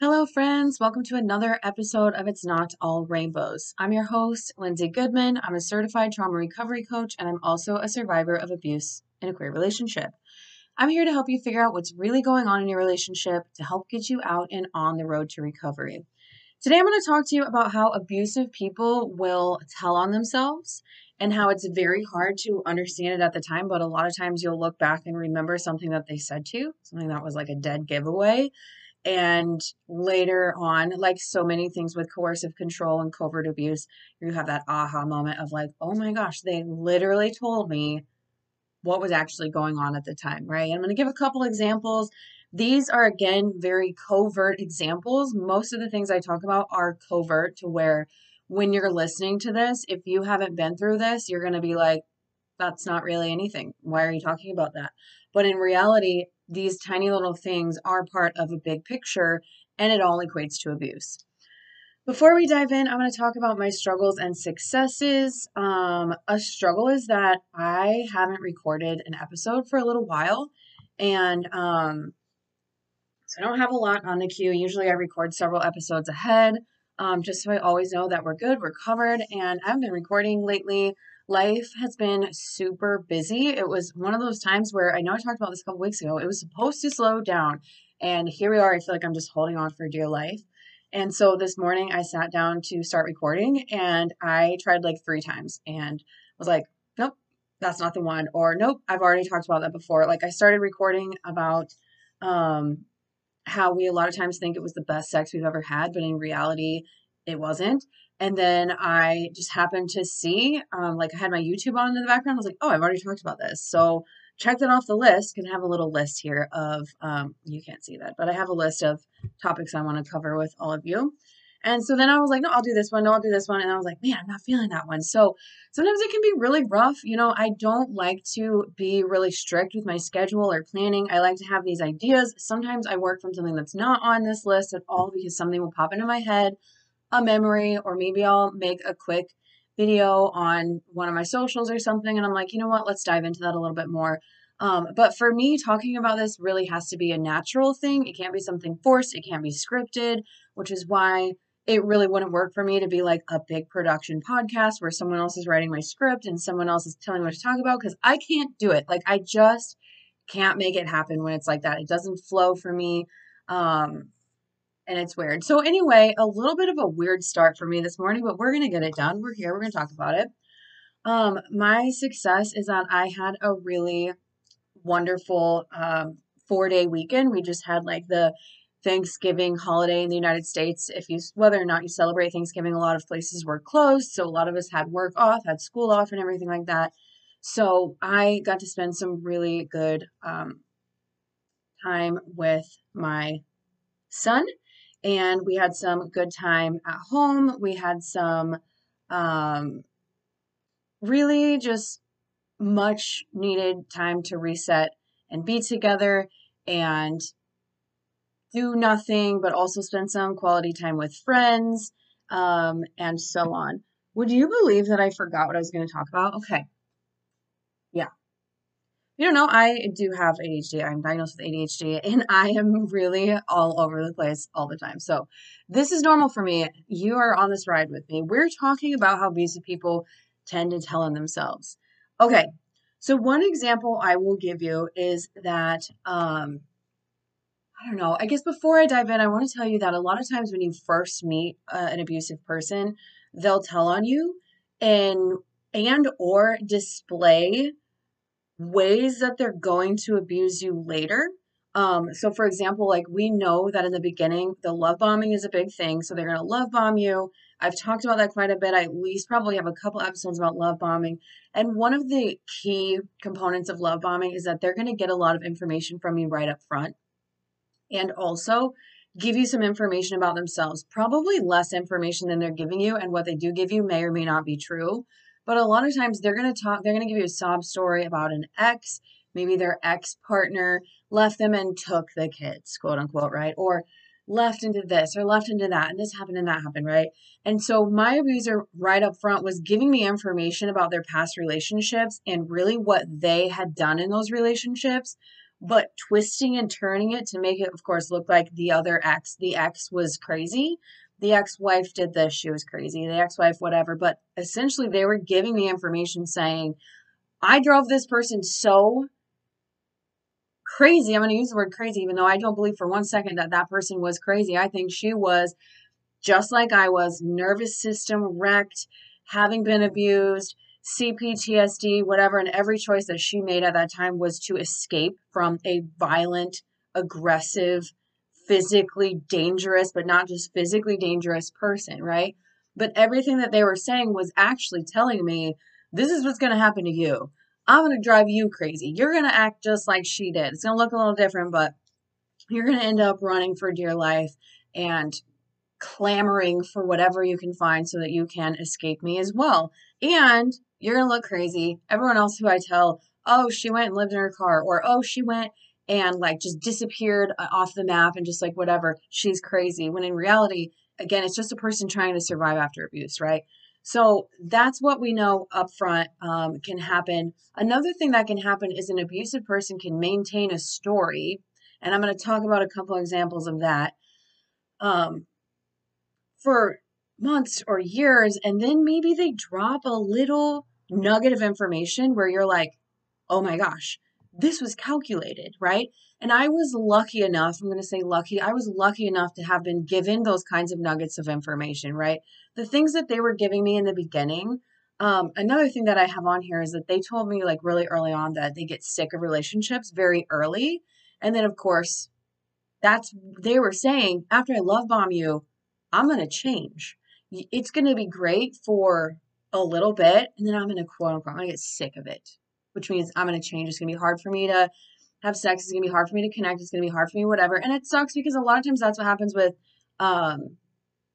Hello, friends. Welcome to another episode of It's Not All Rainbows. I'm your host, Lindsay Goodman. I'm a certified trauma recovery coach, and I'm also a survivor of abuse in a queer relationship. I'm here to help you figure out what's really going on in your relationship to help get you out and on the road to recovery. Today, I'm going to talk to you about how abusive people will tell on themselves and how it's very hard to understand it at the time, but a lot of times you'll look back and remember something that they said to you, something that was like a dead giveaway and later on, like so many things with coercive control and covert abuse, you have that aha moment of like, oh my gosh, they literally told me what was actually going on at the time, right? I'm going to give a couple examples. These are again very covert examples. Most of the things I talk about are covert to where when you're listening to this, if you haven't been through this, you're going to be like, that's not really anything. Why are you talking about that? But in reality, these tiny little things are part of a big picture and it all equates to abuse. Before we dive in, I'm going to talk about my struggles and successes. Um, a struggle is that I haven't recorded an episode for a little while, and um, so I don't have a lot on the queue. Usually, I record several episodes ahead, um, just so I always know that we're good, we're covered. And I've been recording lately life has been super busy. It was one of those times where I know I talked about this a couple weeks ago. It was supposed to slow down. And here we are. I feel like I'm just holding on for dear life. And so this morning I sat down to start recording and I tried like three times and was like, nope, that's not the one. Or nope, I've already talked about that before. Like I started recording about um, how we a lot of times think it was the best sex we've ever had, but in reality, it wasn't. And then I just happened to see, um, like I had my YouTube on in the background. I was like, oh, I've already talked about this. So check that off the list. Can have a little list here of, um, you can't see that, but I have a list of topics I want to cover with all of you. And so then I was like, no, I'll do this one. No, I'll do this one. And I was like, man, I'm not feeling that one. So sometimes it can be really rough. You know, I don't like to be really strict with my schedule or planning. I like to have these ideas. Sometimes I work from something that's not on this list at all because something will pop into my head a memory, or maybe I'll make a quick video on one of my socials or something. And I'm like, you know what? Let's dive into that a little bit more. Um, but for me, talking about this really has to be a natural thing. It can't be something forced, it can't be scripted, which is why it really wouldn't work for me to be like a big production podcast where someone else is writing my script and someone else is telling me what to talk about because I can't do it. Like, I just can't make it happen when it's like that. It doesn't flow for me. Um, and it's weird. So, anyway, a little bit of a weird start for me this morning, but we're going to get it done. We're here, we're going to talk about it. Um, my success is that I had a really wonderful um, four day weekend. We just had like the Thanksgiving holiday in the United States. If you, whether or not you celebrate Thanksgiving, a lot of places were closed. So, a lot of us had work off, had school off, and everything like that. So, I got to spend some really good um, time with my son and we had some good time at home. We had some um, really just much needed time to reset and be together and do nothing, but also spend some quality time with friends um, and so on. Would you believe that I forgot what I was going to talk about? Okay. You don't know, I do have ADHD. I'm diagnosed with ADHD and I am really all over the place all the time. So, this is normal for me. You are on this ride with me. We're talking about how abusive people tend to tell on themselves. Okay, so one example I will give you is that, um, I don't know, I guess before I dive in, I want to tell you that a lot of times when you first meet uh, an abusive person, they'll tell on you and and or display ways that they're going to abuse you later. Um, so, for example, like we know that in the beginning, the love bombing is a big thing. So, they're going to love bomb you. I've talked about that quite a bit. I at least probably have a couple episodes about love bombing. And one of the key components of love bombing is that they're going to get a lot of information from you right up front and also give you some information about themselves, probably less information than they're giving you. And what they do give you may or may not be true. But a lot of times they're going to talk, they're going to give you a sob story about an ex. Maybe their ex partner left them and took the kids, quote unquote, right? Or left into this or left into that, and this happened and that happened, right? And so my abuser right up front was giving me information about their past relationships and really what they had done in those relationships but twisting and turning it to make it, of course, look like the other ex. The ex was crazy. The ex wife did this. She was crazy. The ex wife, whatever. But essentially, they were giving me information saying, I drove this person so crazy. I'm going to use the word crazy, even though I don't believe for one second that that person was crazy. I think she was just like I was, nervous system wrecked, having been abused, CPTSD, whatever. And every choice that she made at that time was to escape from a violent, aggressive, physically dangerous, but not just physically dangerous person, right? But everything that they were saying was actually telling me this is what's going to happen to you. I'm going to drive you crazy. You're going to act just like she did. It's going to look a little different, but you're going to end up running for dear life and clamoring for whatever you can find so that you can escape me as well. And you're going to look crazy. Everyone else who I tell, oh, she went and lived in her car, or oh, she went and like just disappeared uh, off the map and just like whatever, she's crazy. When in reality, again, it's just a person trying to survive after abuse, right? So that's what we know up front um, can happen. Another thing that can happen is an abusive person can maintain a story, and I'm going to talk about a couple examples of that um, for months or years, and then maybe they drop a little nugget of information where you're like, oh my gosh, this was calculated, right? And I was lucky enough, I'm going to say lucky, I was lucky enough to have been given those kinds of nuggets of information, right? The things that they were giving me in the beginning. Um, another thing that I have on here is that they told me, like, really early on that they get sick of relationships very early. And then, of course, that's, they were saying, after I love bomb you, I'm going to change. It's going to be great for a little bit, and then I'm going to quote unquote, I'm going to get sick of it which means I'm going to change. It's going to be hard for me to have sex. It's going to be hard for me to connect. It's going to be hard for me, whatever. And it sucks because a lot of times that's what happens with um,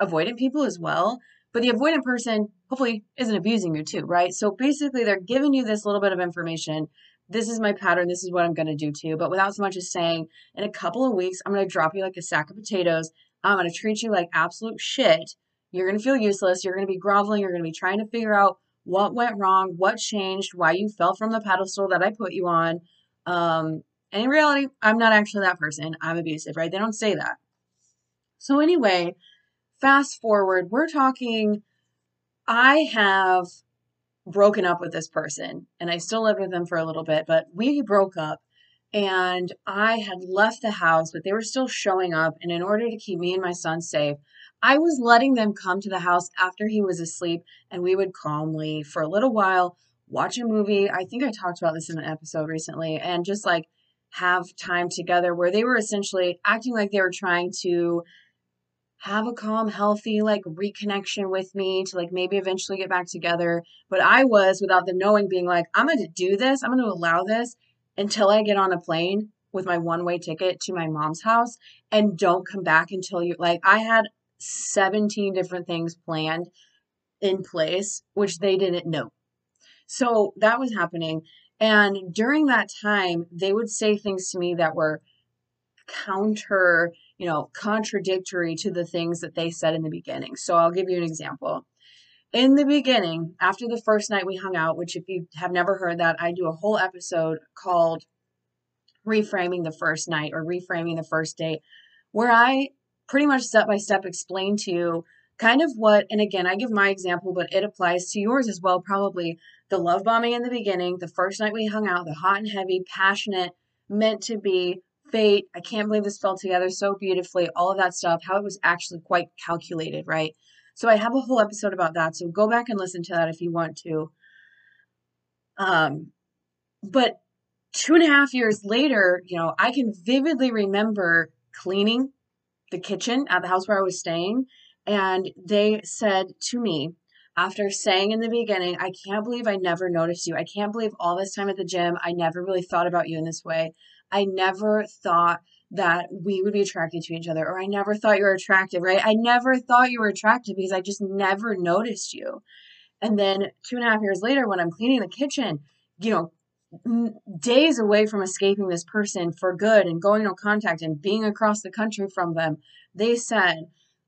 avoidant people as well. But the avoidant person hopefully isn't abusing you too, right? So basically, they're giving you this little bit of information. This is my pattern. This is what I'm going to do to you. But without so much as saying, in a couple of weeks, I'm going to drop you like a sack of potatoes. I'm going to treat you like absolute shit. You're going to feel useless. You're going to be groveling. You're going to be trying to figure out what went wrong, what changed, why you fell from the pedestal that I put you on. Um, and in reality, I'm not actually that person. I'm abusive, right? They don't say that. So, anyway, fast forward, we're talking, I have broken up with this person and I still lived with them for a little bit, but we broke up and I had left the house, but they were still showing up. And in order to keep me and my son safe, I was letting them come to the house after he was asleep, and we would calmly, for a little while, watch a movie. I think I talked about this in an episode recently, and just like have time together where they were essentially acting like they were trying to have a calm, healthy, like reconnection with me to like maybe eventually get back together. But I was, without them knowing, being like, I'm going to do this, I'm going to allow this until I get on a plane with my one way ticket to my mom's house and don't come back until you like I had 17 different things planned in place, which they didn't know. So that was happening. And during that time, they would say things to me that were counter, you know, contradictory to the things that they said in the beginning. So I'll give you an example. In the beginning, after the first night we hung out, which if you have never heard that, I do a whole episode called Reframing the First Night or Reframing the First Date, where I pretty much step by step explain to you kind of what, and again, I give my example, but it applies to yours as well, probably. The love bombing in the beginning, the first night we hung out, the hot and heavy, passionate, meant to be, fate. I can't believe this fell together so beautifully, all of that stuff, how it was actually quite calculated, right? So I have a whole episode about that. So go back and listen to that if you want to. Um, but two and a half years later, you know, I can vividly remember cleaning the kitchen at the house where I was staying. And they said to me, after saying in the beginning, I can't believe I never noticed you. I can't believe all this time at the gym, I never really thought about you in this way. I never thought that we would be attracted to each other, or I never thought you were attractive, right? I never thought you were attractive because I just never noticed you. And then two and a half years later, when I'm cleaning the kitchen, you know, days away from escaping this person for good and going no contact and being across the country from them, they said,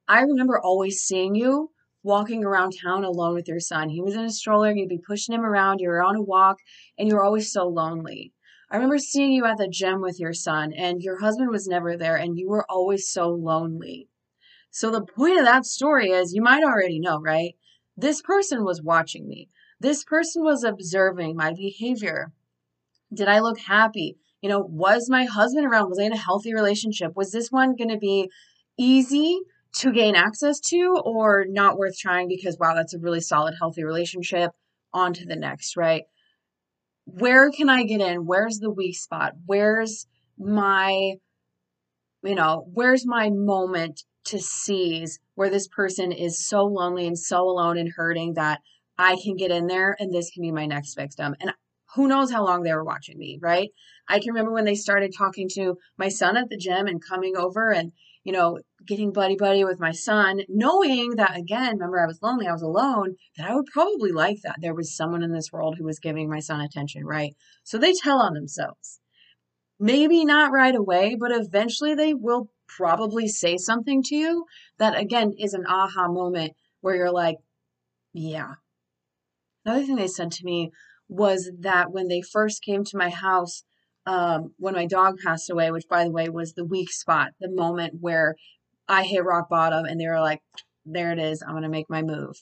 I remember always seeing you walking around town alone with your son. He was in a stroller, you'd be pushing him around, you were on a walk, and you were always so lonely. I remember seeing you at the gym with your son, and your husband was never there, and you were always so lonely. So, the point of that story is you might already know, right? This person was watching me. This person was observing my behavior. Did I look happy? You know, was my husband around? Was I in a healthy relationship? Was this one going to be easy to gain access to or not worth trying because, wow, that's a really solid, healthy relationship? On to the next, right? Where can I get in? Where's the weak spot? Where's my, you know, where's my moment to seize where this person is so lonely and so alone and hurting that I can get in there and this can be my next victim. And who knows how long they were watching me, right? I can remember when they started talking to my son at the gym and coming over and, you know, getting buddy buddy with my son, knowing that again, remember I was lonely, I was alone, that I would probably like that. There was someone in this world who was giving my son attention, right? So they tell on themselves. Maybe not right away, but eventually they will probably say something to you that again is an aha moment where you're like, yeah. Another thing they said to me was that when they first came to my house, um, when my dog passed away, which by the way was the weak spot, the moment where I hit rock bottom and they were like, there it is, I'm going to make my move.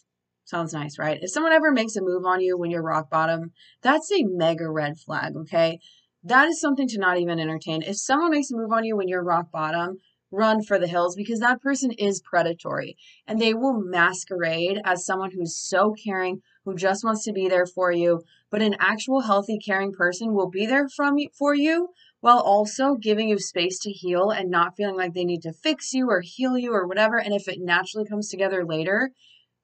Sounds nice, right? If someone ever makes a move on you when you're rock bottom, that's a mega red flag, okay? That is something to not even entertain. If someone makes a move on you when you're rock bottom, run for the hills because that person is predatory and they will masquerade as someone who's so caring, who just wants to be there for you. But an actual healthy, caring person will be there from for you while also giving you space to heal and not feeling like they need to fix you or heal you or whatever. And if it naturally comes together later,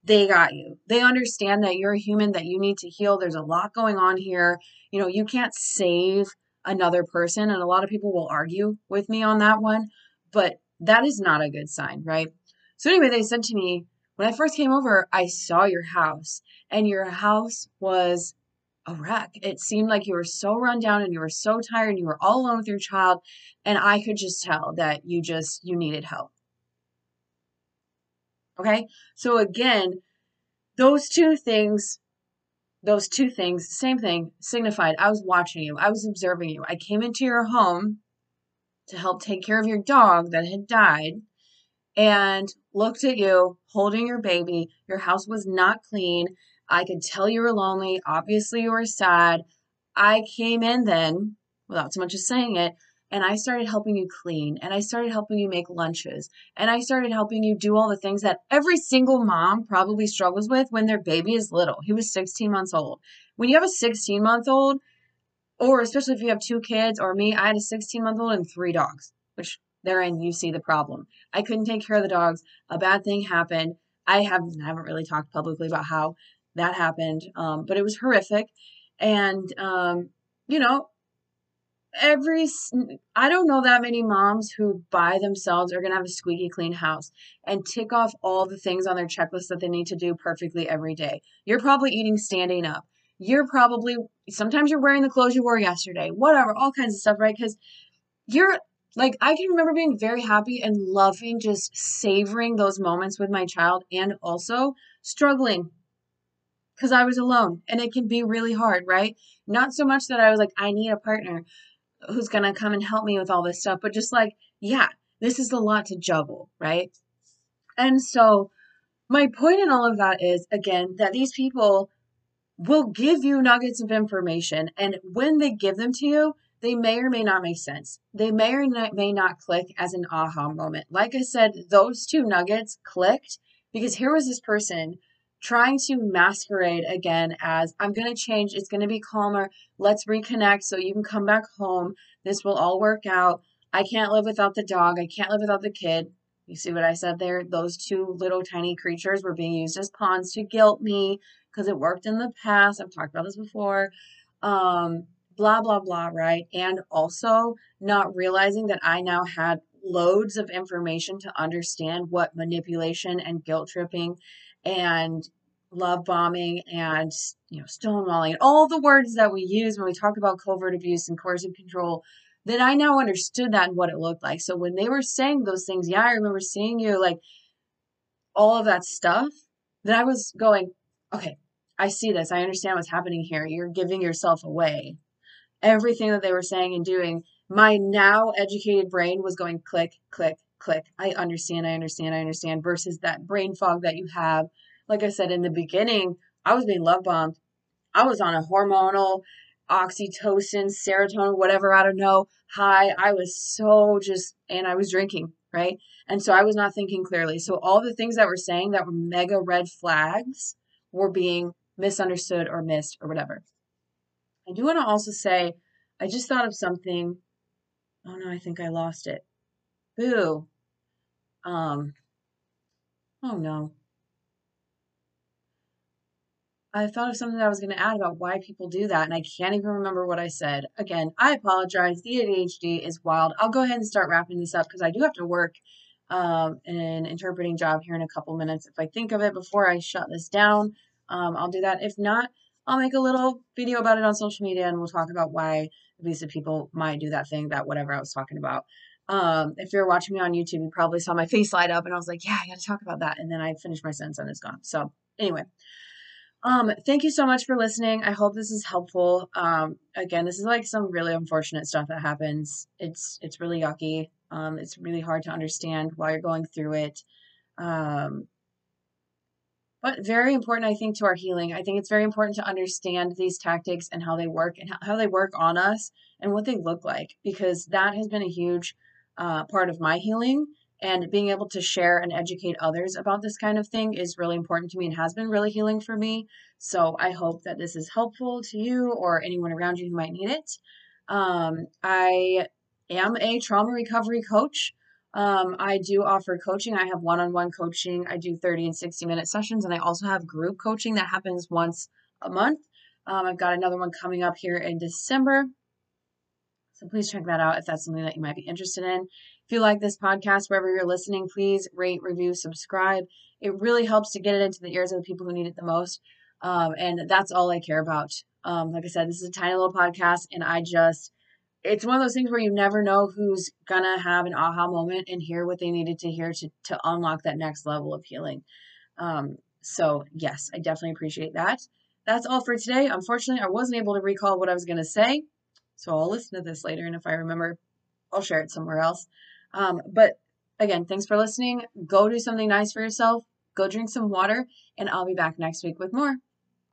they got you. They understand that you're a human, that you need to heal. There's a lot going on here. You know, you can't save another person. And a lot of people will argue with me on that one, but that is not a good sign, right? So, anyway, they said to me, when I first came over, I saw your house, and your house was a wreck. It seemed like you were so run down and you were so tired and you were all alone with your child. And I could just tell that you just, you needed help. Okay. So again, those two things, those two things, same thing signified I was watching you. I was observing you. I came into your home to help take care of your dog that had died and looked at you holding your baby. Your house was not clean. I could tell you were lonely. Obviously, you were sad. I came in then, without so much as saying it, and I started helping you clean, and I started helping you make lunches, and I started helping you do all the things that every single mom probably struggles with when their baby is little. He was 16 months old. When you have a 16 month old, or especially if you have two kids, or me, I had a 16 month old and three dogs, which therein you see the problem. I couldn't take care of the dogs. A bad thing happened. I have haven't really talked publicly about how that happened, um, but it was horrific. And um, you know, every I don't know that many moms who by themselves are gonna have a squeaky clean house and tick off all the things on their checklist that they need to do perfectly every day. You're probably eating standing up. You're probably sometimes you're wearing the clothes you wore yesterday. Whatever, all kinds of stuff, right? Because you're like I can remember being very happy and loving just savoring those moments with my child and also struggling because I was alone and it can be really hard, right? Not so much that I was like, I need a partner who's going to come and help me with all this stuff, but just like, yeah, this is a lot to juggle, right? And so, my point in all of that is again that these people will give you nuggets of information, and when they give them to you, they may or may not make sense. They may or may not click as an aha moment. Like I said, those two nuggets clicked because here was this person trying to masquerade again as I'm going to change. It's going to be calmer. Let's reconnect so you can come back home. This will all work out. I can't live without the dog. I can't live without the kid. You see what I said there? Those two little tiny creatures were being used as pawns to guilt me because it worked in the past. I've talked about this before. Um, blah, blah, blah, right? And also not realizing that I now had loads of information to understand what manipulation and guilt tripping and love bombing and you know stonewalling and all the words that we use when we talk about covert abuse and coercive control then i now understood that and what it looked like so when they were saying those things yeah i remember seeing you like all of that stuff that i was going okay i see this i understand what's happening here you're giving yourself away everything that they were saying and doing, my now educated brain was going click, click, click. I understand, I understand, I understand, versus that brain fog that you have. Like I said in the beginning, I was being love bombed. I was on a hormonal oxytocin, serotonin, whatever, I don't know, high. I was so just, and I was drinking, right? And so I was not thinking clearly. So all the things that were saying that were mega red flags were being misunderstood or missed or whatever. I do want to also say, I just thought of something. Oh no, I think I lost it. Boo. Um, oh no. I thought of something that I was going to add about why people do that, and I can't even remember what I said. Again, I apologize. The ADHD is wild. I'll go ahead and start wrapping this up because I do have to work um, an interpreting job here in a couple minutes. If I think of it before I shut this down, um, I'll do that. If not, I'll make a little video about it on social media and we'll talk about why abusive people might do that thing, that whatever I was talking about. Um, if you're watching me on YouTube, you probably saw my face light up and I was like, yeah, I got to talk about that. And then I finished my sentence and it's gone. So, anyway, um, thank you so much for listening. I hope this is helpful. Um, again, this is like some really unfortunate stuff that happens. It's it's really yucky. Um, it's really hard to understand while you're going through it. Um, but very important, I think, to our healing. I think it's very important to understand these tactics and how they work and how they work on us and what they look like because that has been a huge uh, part of my healing and being able to share and educate others about this kind of thing is really important to me and has been really healing for me. So I hope that this is helpful to you or anyone around you who might need it. Um, I am a trauma recovery coach. Um, I do offer coaching. I have one on one coaching. I do 30 and 60 minute sessions, and I also have group coaching that happens once a month. Um, I've got another one coming up here in December. So please check that out if that's something that you might be interested in. If you like this podcast, wherever you're listening, please rate, review, subscribe. It really helps to get it into the ears of the people who need it the most. Um, and that's all I care about. Um, like I said, this is a tiny little podcast, and I just, it's one of those things where you never know who's gonna have an aha moment and hear what they needed to hear to, to unlock that next level of healing. Um, so, yes, I definitely appreciate that. That's all for today. Unfortunately, I wasn't able to recall what I was to say, so I'll listen to this later, and if I remember, I'll share it somewhere else. Um, but again, thanks for listening. Go do something nice for yourself. Go drink some water, and I'll be back next week with more.